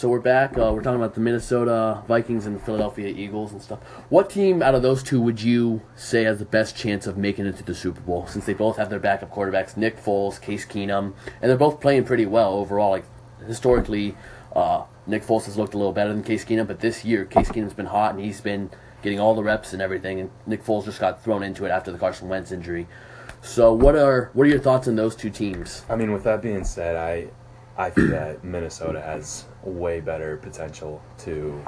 So we're back. Uh, we're talking about the Minnesota Vikings and the Philadelphia Eagles and stuff. What team out of those two would you say has the best chance of making it to the Super Bowl? Since they both have their backup quarterbacks, Nick Foles, Case Keenum, and they're both playing pretty well overall. Like historically, uh, Nick Foles has looked a little better than Case Keenum, but this year Case Keenum's been hot and he's been getting all the reps and everything. And Nick Foles just got thrown into it after the Carson Wentz injury. So what are what are your thoughts on those two teams? I mean, with that being said, I I think that Minnesota has way better potential to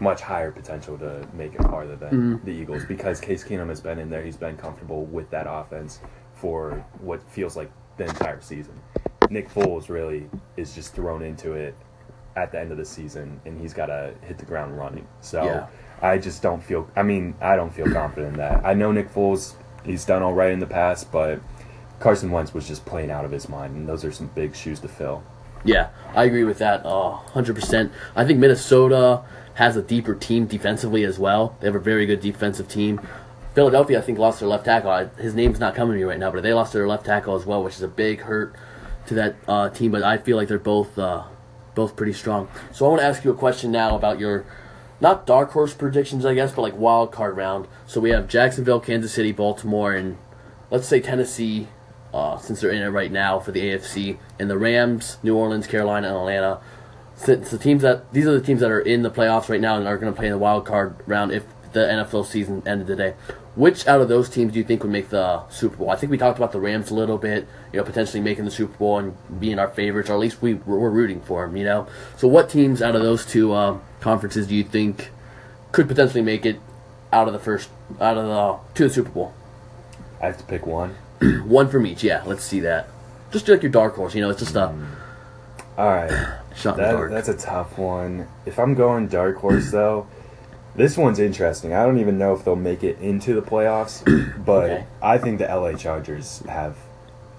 much higher potential to make it farther than Mm-hmm. the Eagles because Case Keenum has been in there. He's been comfortable with that offense for what feels like the entire season. Nick Foles really is just thrown into it at the end of the season, and he's got to hit the ground running. So Yeah. I just don't feel. I mean, I don't feel confident in that. I know Nick Foles. He's done all right in the past, but Carson Wentz was just playing out of his mind, and those are some big shoes to fill. Yeah, I agree with that. Uh, hundred percent. I think Minnesota has a deeper team defensively as well. They have a very good defensive team. Philadelphia, I think, lost their left tackle. I, his name's not coming to me right now, but they lost their left tackle as well, which is a big hurt to that uh, team. But I feel like they're both uh, both pretty strong. So I want to ask you a question now about your not dark horse predictions, I guess, but like wild card round. So we have Jacksonville, Kansas City, Baltimore, and let's say Tennessee, uh, since they're in it right now for the AFC, and the Rams, New Orleans, Carolina, and Atlanta. Since the teams that these are the teams that are in the playoffs right now and are going to play in the wild card round if the NFL season ended today. Which out of those teams do you think would make the Super Bowl? I think we talked about the Rams a little bit, you know, potentially making the Super Bowl and being our favorites, or at least we we're rooting for them, you know. So, what teams out of those two uh, conferences do you think could potentially make it out of the first out of the to the Super Bowl? I have to pick one. One from each, yeah. Let's see that. Just do like your dark horse, you know, it's just a mm. All right, shot that, dark. that's a tough one. If I'm going dark horse though, this one's interesting. I don't even know if they'll make it into the playoffs, but Okay. I think the LA Chargers have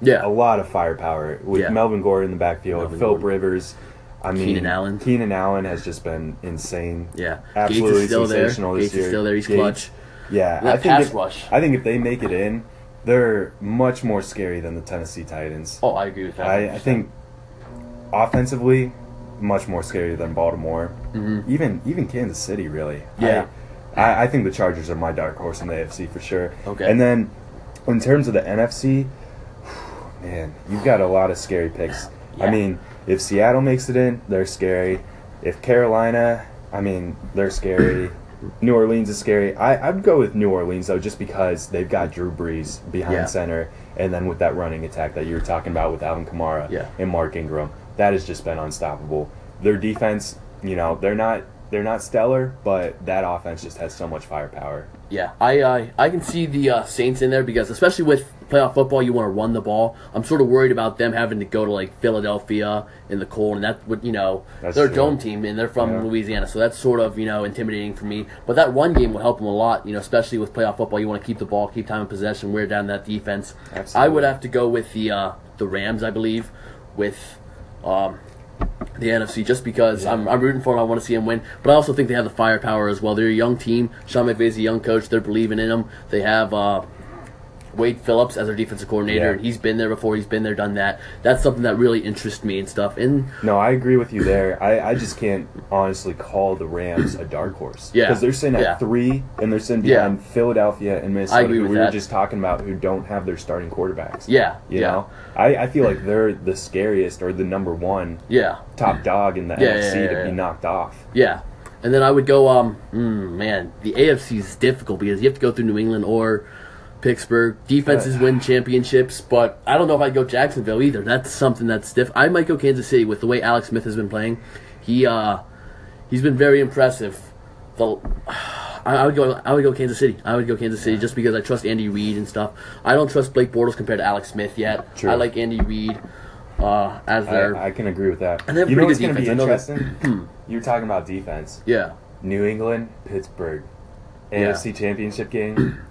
yeah, a lot of firepower with Yeah. Melvin Gordon in the backfield, Melvin Philip Rivers. I mean, Keenan Allen. Keenan Allen has just been insane. yeah. absolutely Gates is still there. sensational this Gates year. is still there. He's Gates. clutch. Yeah, That I think if, rush. I think if they make it in, they're much more scary than the Tennessee Titans. Oh, I agree with that. I, I think offensively, much more scary than Baltimore. Even even Kansas City, really. Mm-hmm. Yeah. I, I, I think the Chargers are my dark horse in the AFC for sure. Okay. And then, in terms of the NFC, man, you've got a lot of scary picks. Yeah. I mean, if Seattle makes it in, they're scary. If Carolina, I mean, they're scary. New Orleans is scary. I, I'd go with New Orleans though, just because they've got Drew Brees behind Yeah. center, and then with that running attack that you were talking about with Alvin Kamara Yeah. and Mark Ingram, that has just been unstoppable. Their defense, you know, they're not they're not stellar, but that offense just has so much firepower. Yeah, I uh, I can see the uh, Saints in there because especially with playoff football, you want to run the ball. I'm sort of worried about them having to go to like Philadelphia in the cold, and that would you know That's they're a dome team and they're from Yeah. Louisiana, so that's sort of you know intimidating for me. But that run game will help them a lot, you know, especially with playoff football. You want to keep the ball, keep time of possession, wear down that defense. I would have to go with the uh, the Rams, I believe, with. Um, the NFC just because I'm, I'm rooting for them. I want to see them win, but I also think they have the firepower as well. They're a young team. Sean McVay's a young coach. They're believing in him. They have uh, Wade Phillips as their defensive coordinator, Yeah. and he's been there before. He's been there, done that. That's something that really interests me and stuff. And No, I agree with you there. I, I just can't honestly call the Rams a dark horse. Yeah. Because they're sitting at Yeah. three, and they're sitting Yeah. behind Philadelphia and Minnesota, who we were just talking about, who don't have their starting quarterbacks. yeah, You yeah, know? I, I feel like they're the scariest or the number one yeah, top dog in the Yeah, NFC yeah, yeah, to yeah. be knocked off. yeah. And then I would go. Um, mm, man, the AFC is difficult because you have to go through New England or Pittsburgh. Defenses win championships, but I don't know if I'd go Jacksonville either. That's something that's stiff. I might go Kansas City with the way Alex Smith has been playing. He uh, he's been very impressive. The I, I would go. I would go Kansas City. I would go Kansas City just because I trust Andy Reid and stuff. I don't trust Blake Bortles compared to Alex Smith yet. True. I like Andy Reid uh, as their I, I can agree with that. And you know what's going to be interesting? You're talking about defense. yeah. New England, Pittsburgh, AFC Championship game,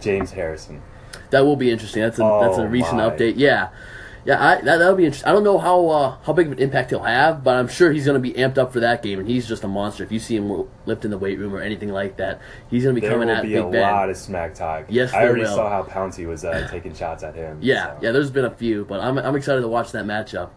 James Harrison. That will be interesting. That's a that's a Oh, recent my. update. Yeah, yeah. I, that that'll be interesting. I don't know how uh, how big of an impact he'll have, but I'm sure he's going to be amped up for that game. And he's just a monster. If you see him lifting the weight room or anything like that, he's going to be There coming will at be Big a Ben. lot of smack talk. Yes, I already will. saw how Pouncey was uh, taking shots at him. Yeah, so. yeah. There's been a few, but I'm I'm excited to watch that matchup.